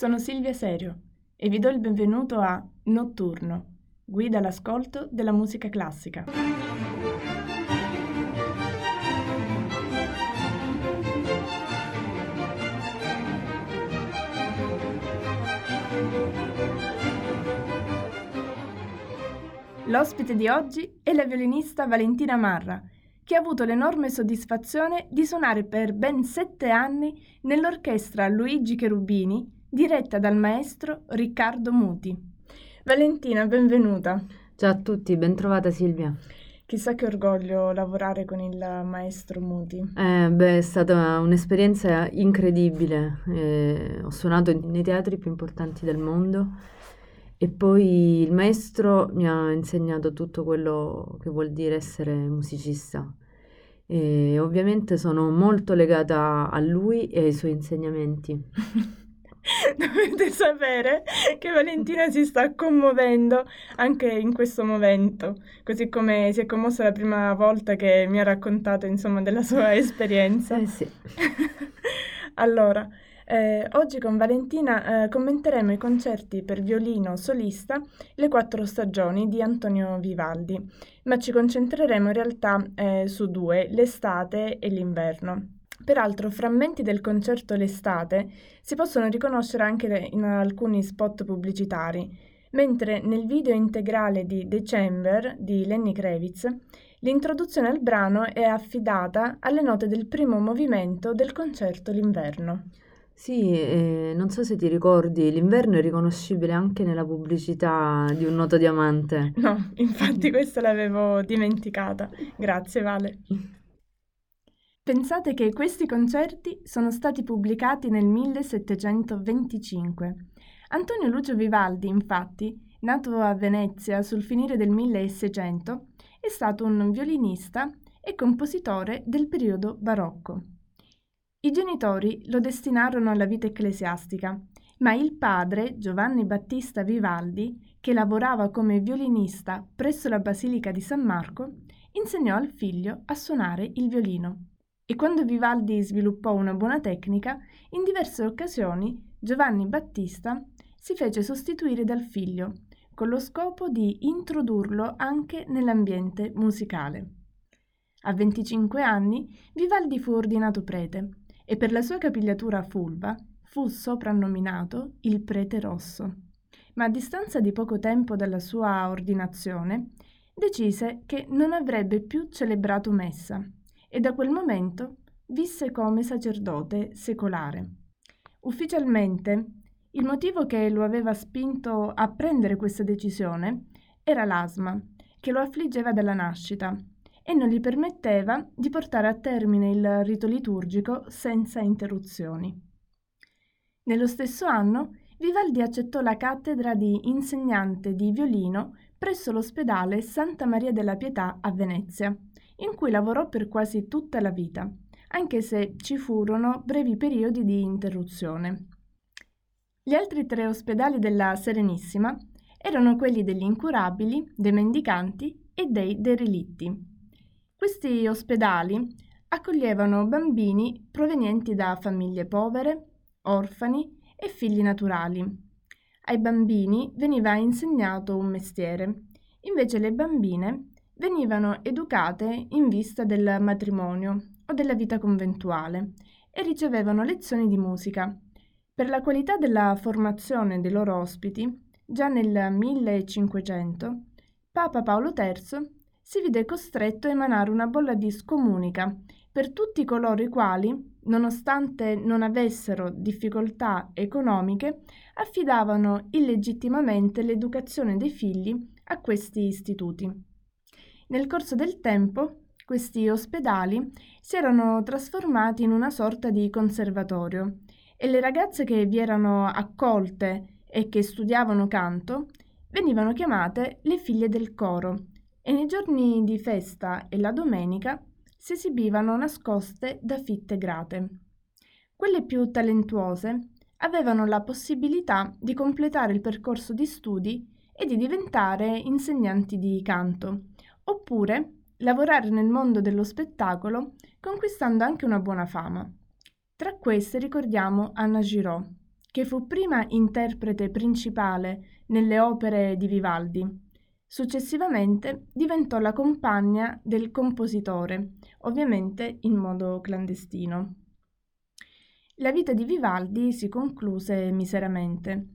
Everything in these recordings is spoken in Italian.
sono Silvia Serio e vi do il benvenuto a Notturno, guida all'ascolto della musica classica. L'ospite di oggi è la violinista Valentina Marra, che ha avuto l'enorme soddisfazione di suonare per ben sette anni nell'orchestra Luigi Cherubini diretta dal maestro Riccardo Muti. Valentina, benvenuta. Ciao a tutti, bentrovata Silvia. Chissà che orgoglio lavorare con il maestro Muti. Eh, beh, è stata un'esperienza incredibile. Eh, ho suonato nei teatri più importanti del mondo e poi il maestro mi ha insegnato tutto quello che vuol dire essere musicista. E ovviamente sono molto legata a lui e ai suoi insegnamenti. Dovete sapere che Valentina si sta commuovendo anche in questo momento, così come si è commossa la prima volta che mi ha raccontato, insomma, della sua esperienza. Eh sì. allora, eh, oggi con Valentina eh, commenteremo i concerti per violino solista Le quattro stagioni di Antonio Vivaldi, ma ci concentreremo in realtà eh, su due, l'estate e l'inverno. Peraltro, frammenti del concerto L'estate si possono riconoscere anche in alcuni spot pubblicitari, mentre nel video integrale di December di Lenny Kravitz l'introduzione al brano è affidata alle note del primo movimento del concerto L'inverno. Sì, eh, non so se ti ricordi, l'inverno è riconoscibile anche nella pubblicità di un noto diamante. No, infatti questa l'avevo dimenticata. Grazie Vale. Pensate che questi concerti sono stati pubblicati nel 1725. Antonio Lucio Vivaldi, infatti, nato a Venezia sul finire del 1600, è stato un violinista e compositore del periodo barocco. I genitori lo destinarono alla vita ecclesiastica, ma il padre, Giovanni Battista Vivaldi, che lavorava come violinista presso la Basilica di San Marco, insegnò al figlio a suonare il violino e quando Vivaldi sviluppò una buona tecnica, in diverse occasioni Giovanni Battista si fece sostituire dal figlio, con lo scopo di introdurlo anche nell'ambiente musicale. A 25 anni Vivaldi fu ordinato prete e per la sua capigliatura fulva fu soprannominato il prete rosso. Ma a distanza di poco tempo dalla sua ordinazione, decise che non avrebbe più celebrato messa e da quel momento visse come sacerdote secolare. Ufficialmente, il motivo che lo aveva spinto a prendere questa decisione era l'asma, che lo affliggeva dalla nascita e non gli permetteva di portare a termine il rito liturgico senza interruzioni. Nello stesso anno Vivaldi accettò la cattedra di insegnante di violino presso l'ospedale Santa Maria della Pietà a Venezia in cui lavorò per quasi tutta la vita, anche se ci furono brevi periodi di interruzione. Gli altri tre ospedali della Serenissima erano quelli degli incurabili, dei mendicanti e dei derelitti. Questi ospedali accoglievano bambini provenienti da famiglie povere, orfani e figli naturali. Ai bambini veniva insegnato un mestiere, invece le bambine venivano educate in vista del matrimonio o della vita conventuale e ricevevano lezioni di musica. Per la qualità della formazione dei loro ospiti, già nel 1500, Papa Paolo III si vide costretto a emanare una bolla di scomunica per tutti coloro i quali, nonostante non avessero difficoltà economiche, affidavano illegittimamente l'educazione dei figli a questi istituti. Nel corso del tempo, questi ospedali si erano trasformati in una sorta di conservatorio e le ragazze che vi erano accolte e che studiavano canto venivano chiamate le figlie del coro e nei giorni di festa e la domenica si esibivano nascoste da fitte grate. Quelle più talentuose avevano la possibilità di completare il percorso di studi e di diventare insegnanti di canto oppure lavorare nel mondo dello spettacolo conquistando anche una buona fama. Tra queste ricordiamo Anna Giraud, che fu prima interprete principale nelle opere di Vivaldi. Successivamente diventò la compagna del compositore, ovviamente in modo clandestino. La vita di Vivaldi si concluse miseramente.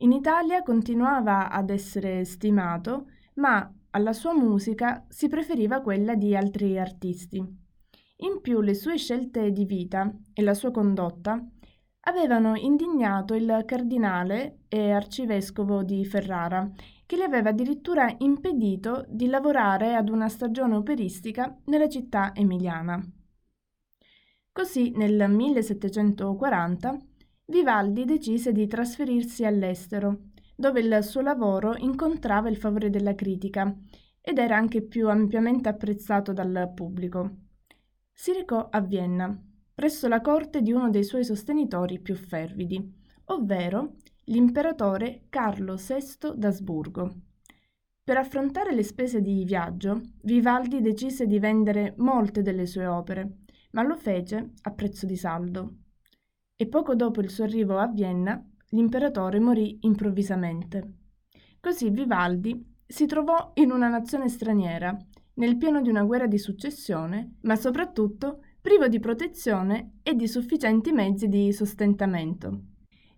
In Italia continuava ad essere stimato, ma alla sua musica si preferiva quella di altri artisti. In più le sue scelte di vita e la sua condotta avevano indignato il cardinale e arcivescovo di Ferrara, che le aveva addirittura impedito di lavorare ad una stagione operistica nella città emiliana. Così nel 1740 Vivaldi decise di trasferirsi all'estero, dove il suo lavoro incontrava il favore della critica ed era anche più ampiamente apprezzato dal pubblico. Si recò a Vienna, presso la corte di uno dei suoi sostenitori più fervidi, ovvero l'imperatore Carlo VI d'Asburgo. Per affrontare le spese di viaggio, Vivaldi decise di vendere molte delle sue opere, ma lo fece a prezzo di saldo. E poco dopo il suo arrivo a Vienna, l'imperatore morì improvvisamente. Così Vivaldi si trovò in una nazione straniera, nel pieno di una guerra di successione, ma soprattutto privo di protezione e di sufficienti mezzi di sostentamento.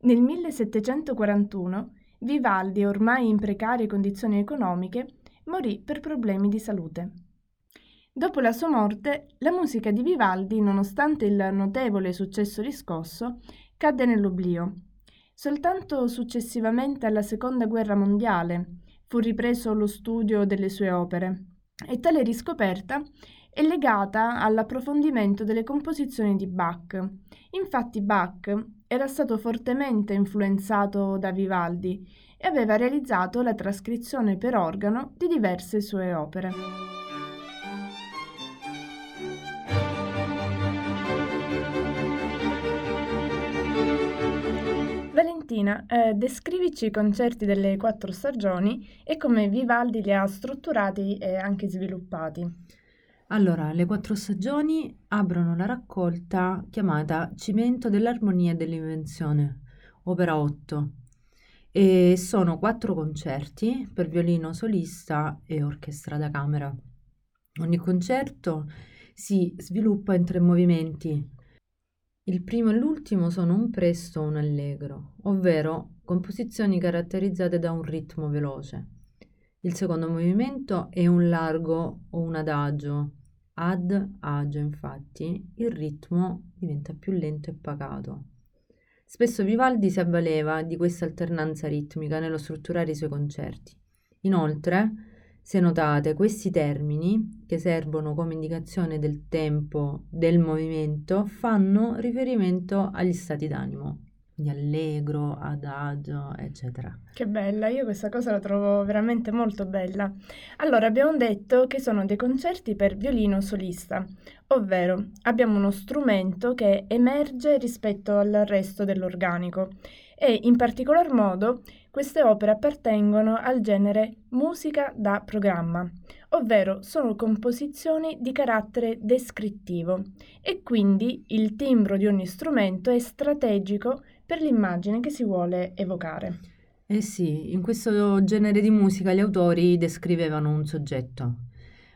Nel 1741 Vivaldi, ormai in precarie condizioni economiche, morì per problemi di salute. Dopo la sua morte, la musica di Vivaldi, nonostante il notevole successo riscosso, cadde nell'oblio. Soltanto successivamente alla Seconda Guerra Mondiale fu ripreso lo studio delle sue opere e tale riscoperta è legata all'approfondimento delle composizioni di Bach. Infatti Bach era stato fortemente influenzato da Vivaldi e aveva realizzato la trascrizione per organo di diverse sue opere. Valentina, eh, descrivici i concerti delle quattro stagioni e come Vivaldi li ha strutturati e anche sviluppati. Allora, le quattro stagioni aprono la raccolta chiamata Cimento dell'armonia e dell'invenzione, opera 8, e sono quattro concerti per violino solista e orchestra da camera. Ogni concerto si sviluppa in tre movimenti. Il primo e l'ultimo sono un presto o un allegro, ovvero composizioni caratterizzate da un ritmo veloce. Il secondo movimento è un largo o un adagio. Ad agio, infatti, il ritmo diventa più lento e pacato. Spesso Vivaldi si avvaleva di questa alternanza ritmica nello strutturare i suoi concerti. Inoltre, se notate, questi termini, che servono come indicazione del tempo del movimento, fanno riferimento agli stati d'animo di allegro, adagio, eccetera. Che bella, io questa cosa la trovo veramente molto bella. Allora, abbiamo detto che sono dei concerti per violino solista, ovvero abbiamo uno strumento che emerge rispetto al resto dell'organico e in particolar modo queste opere appartengono al genere musica da programma, ovvero sono composizioni di carattere descrittivo e quindi il timbro di ogni strumento è strategico per l'immagine che si vuole evocare. Eh sì, in questo genere di musica gli autori descrivevano un soggetto,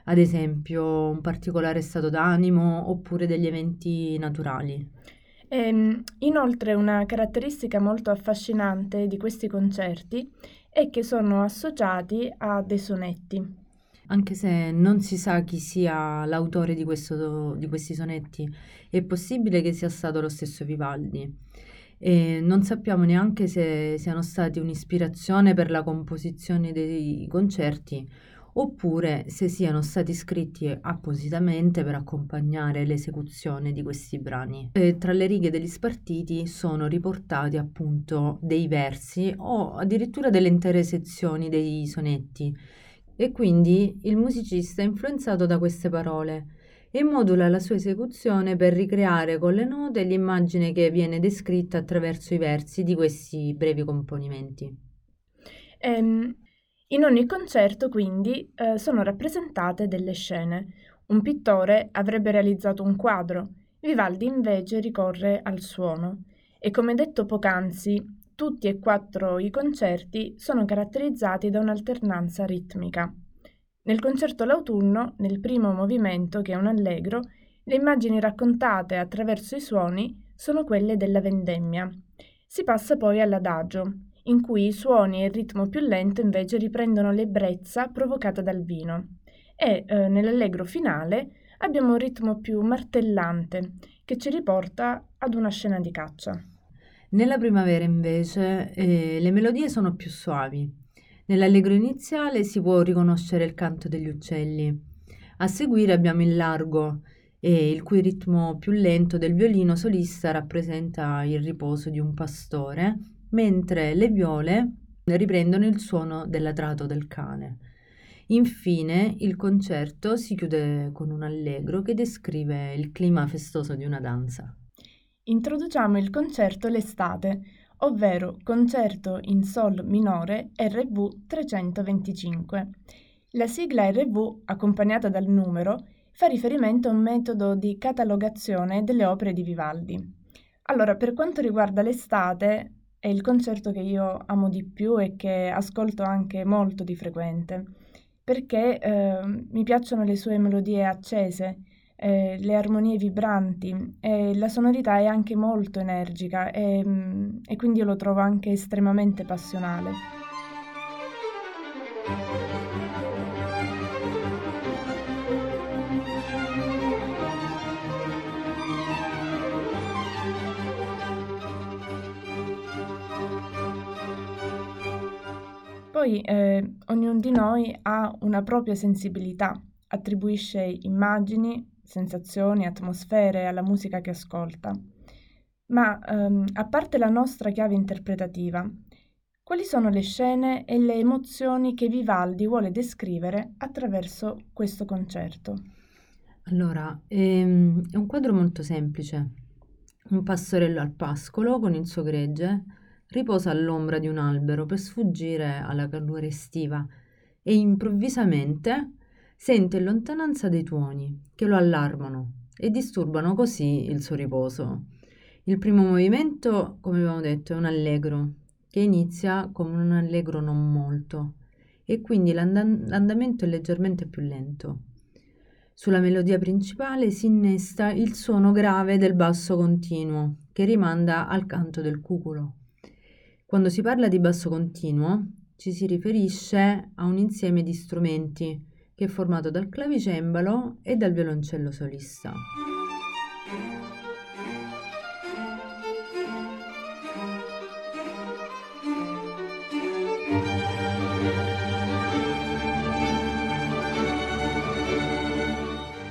ad esempio un particolare stato d'animo oppure degli eventi naturali. Ehm, inoltre una caratteristica molto affascinante di questi concerti è che sono associati a dei sonetti. Anche se non si sa chi sia l'autore di, questo, di questi sonetti, è possibile che sia stato lo stesso Vivaldi e non sappiamo neanche se siano stati un'ispirazione per la composizione dei concerti oppure se siano stati scritti appositamente per accompagnare l'esecuzione di questi brani. E tra le righe degli spartiti sono riportati appunto dei versi o addirittura delle intere sezioni dei sonetti e quindi il musicista è influenzato da queste parole e modula la sua esecuzione per ricreare con le note l'immagine che viene descritta attraverso i versi di questi brevi componimenti. Ehm, in ogni concerto, quindi, eh, sono rappresentate delle scene. Un pittore avrebbe realizzato un quadro, Vivaldi invece ricorre al suono e come detto poc'anzi, tutti e quattro i concerti sono caratterizzati da un'alternanza ritmica. Nel concerto l'autunno, nel primo movimento, che è un allegro, le immagini raccontate attraverso i suoni sono quelle della vendemmia. Si passa poi all'adagio, in cui i suoni e il ritmo più lento invece riprendono l'ebbrezza provocata dal vino. E eh, nell'allegro finale abbiamo un ritmo più martellante che ci riporta ad una scena di caccia. Nella primavera invece eh, le melodie sono più suavi. Nell'allegro iniziale si può riconoscere il canto degli uccelli. A seguire abbiamo il largo, eh, il cui ritmo più lento del violino solista rappresenta il riposo di un pastore, mentre le viole riprendono il suono dell'atrato del cane. Infine, il concerto si chiude con un allegro che descrive il clima festoso di una danza introduciamo il concerto L'estate, ovvero concerto in Sol minore RV 325. La sigla RV, accompagnata dal numero, fa riferimento a un metodo di catalogazione delle opere di Vivaldi. Allora, per quanto riguarda l'estate, è il concerto che io amo di più e che ascolto anche molto di frequente, perché eh, mi piacciono le sue melodie accese, eh, le armonie vibranti e la sonorità è anche molto energica e, mm, e quindi io lo trovo anche estremamente passionale. Poi eh, ognuno di noi ha una propria sensibilità, attribuisce immagini, sensazioni, atmosfere alla musica che ascolta. Ma ehm, a parte la nostra chiave interpretativa, quali sono le scene e le emozioni che Vivaldi vuole descrivere attraverso questo concerto? Allora, ehm, è un quadro molto semplice. Un pastorello al pascolo con il suo gregge riposa all'ombra di un albero per sfuggire alla calore estiva e improvvisamente sente in lontananza dei tuoni che lo allarmano e disturbano così il suo riposo. Il primo movimento, come abbiamo detto, è un allegro, che inizia come un allegro non molto e quindi l'and- l'andamento è leggermente più lento. Sulla melodia principale si innesta il suono grave del basso continuo, che rimanda al canto del cuculo. Quando si parla di basso continuo, ci si riferisce a un insieme di strumenti che è formato dal clavicembalo e dal violoncello solista.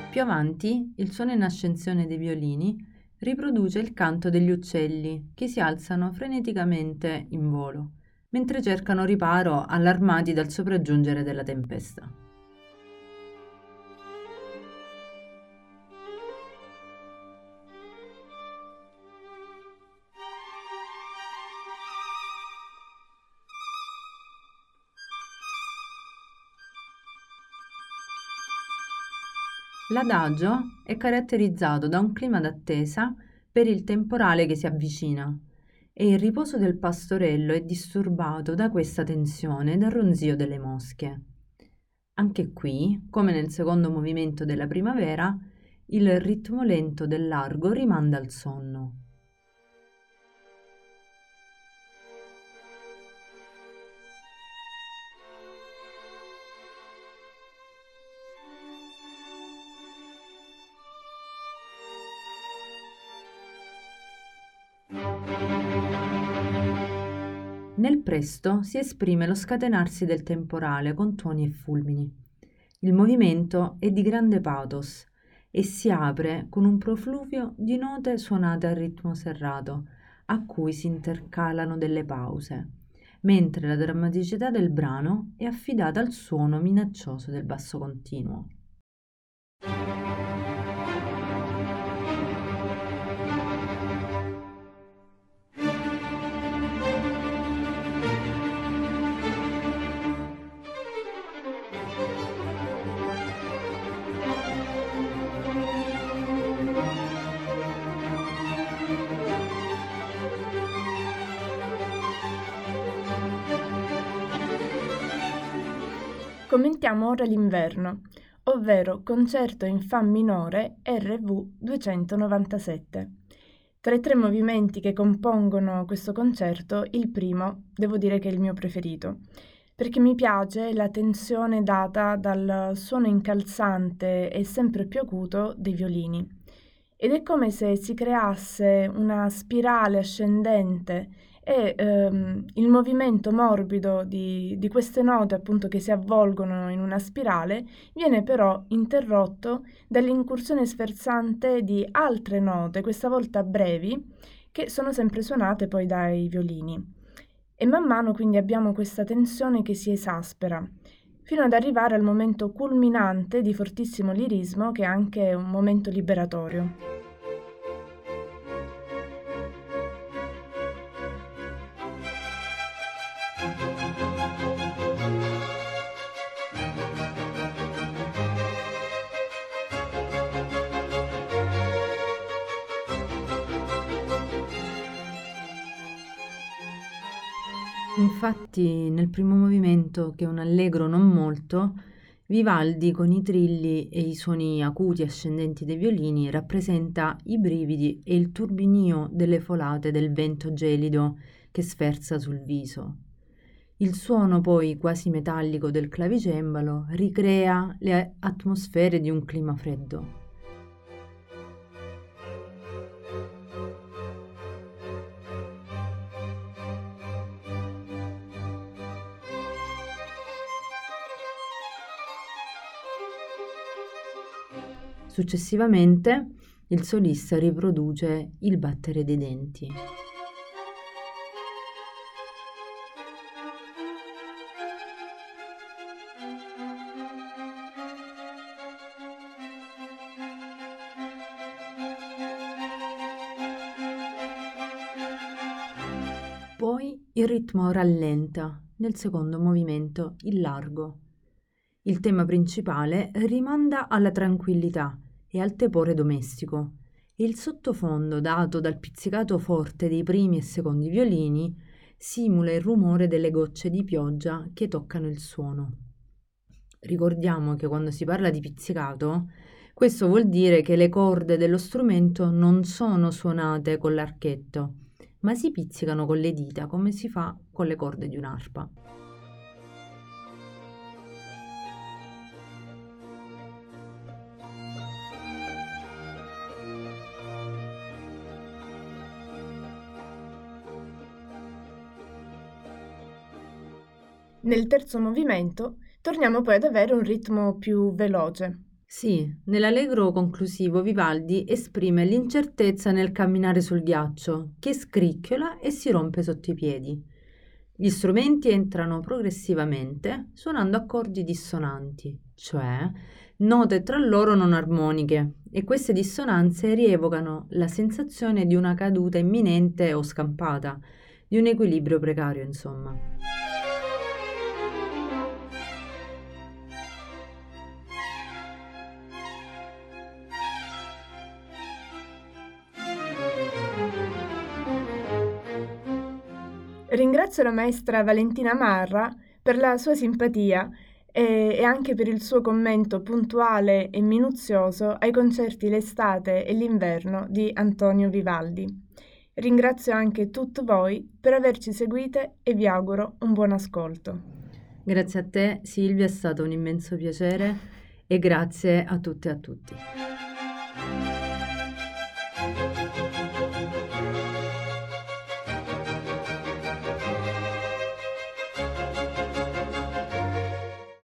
Più avanti, il suono in ascensione dei violini riproduce il canto degli uccelli che si alzano freneticamente in volo, mentre cercano riparo allarmati dal sopraggiungere della tempesta. L'adagio è caratterizzato da un clima d'attesa per il temporale che si avvicina e il riposo del pastorello è disturbato da questa tensione dal ronzio delle mosche. Anche qui, come nel secondo movimento della primavera, il ritmo lento del largo rimanda al sonno. Nel presto si esprime lo scatenarsi del temporale con tuoni e fulmini. Il movimento è di grande pathos e si apre con un profluvio di note suonate a ritmo serrato, a cui si intercalano delle pause, mentre la drammaticità del brano è affidata al suono minaccioso del basso continuo. Commentiamo ora l'inverno, ovvero concerto in Fa minore RV 297. Tra i tre movimenti che compongono questo concerto, il primo devo dire che è il mio preferito, perché mi piace la tensione data dal suono incalzante e sempre più acuto dei violini. Ed è come se si creasse una spirale ascendente e ehm, il movimento morbido di, di, queste note appunto che si avvolgono in una spirale viene però interrotto dall'incursione sferzante di altre note, questa volta brevi, che sono sempre suonate poi dai violini. E man mano quindi abbiamo questa tensione che si esaspera, fino ad arrivare al momento culminante di fortissimo lirismo che è anche un momento liberatorio. Infatti, nel primo movimento, che è un allegro non molto, Vivaldi con i trilli e i suoni acuti ascendenti dei violini rappresenta i brividi e il turbinio delle folate del vento gelido che sferza sul viso. Il suono poi quasi metallico del clavicembalo ricrea le atmosfere di un clima freddo. Successivamente il solista riproduce il battere dei denti. Poi il ritmo rallenta nel secondo movimento, il largo. Il tema principale rimanda alla tranquillità e al tepore domestico e il sottofondo dato dal pizzicato forte dei primi e secondi violini simula il rumore delle gocce di pioggia che toccano il suono. Ricordiamo che quando si parla di pizzicato, questo vuol dire che le corde dello strumento non sono suonate con l'archetto, ma si pizzicano con le dita come si fa con le corde di un'arpa. Nel terzo movimento torniamo poi ad avere un ritmo più veloce. Sì, nell'allegro conclusivo Vivaldi esprime l'incertezza nel camminare sul ghiaccio, che scricchiola e si rompe sotto i piedi. Gli strumenti entrano progressivamente suonando accordi dissonanti, cioè note tra loro non armoniche, e queste dissonanze rievocano la sensazione di una caduta imminente o scampata, di un equilibrio precario, insomma. Ringrazio la maestra Valentina Marra per la sua simpatia e, e anche per il suo commento puntuale e minuzioso ai concerti l'estate e l'inverno di Antonio Vivaldi. Ringrazio anche tutti voi per averci seguite e vi auguro un buon ascolto. Grazie a te Silvia, è stato un immenso piacere e grazie a tutte e a tutti.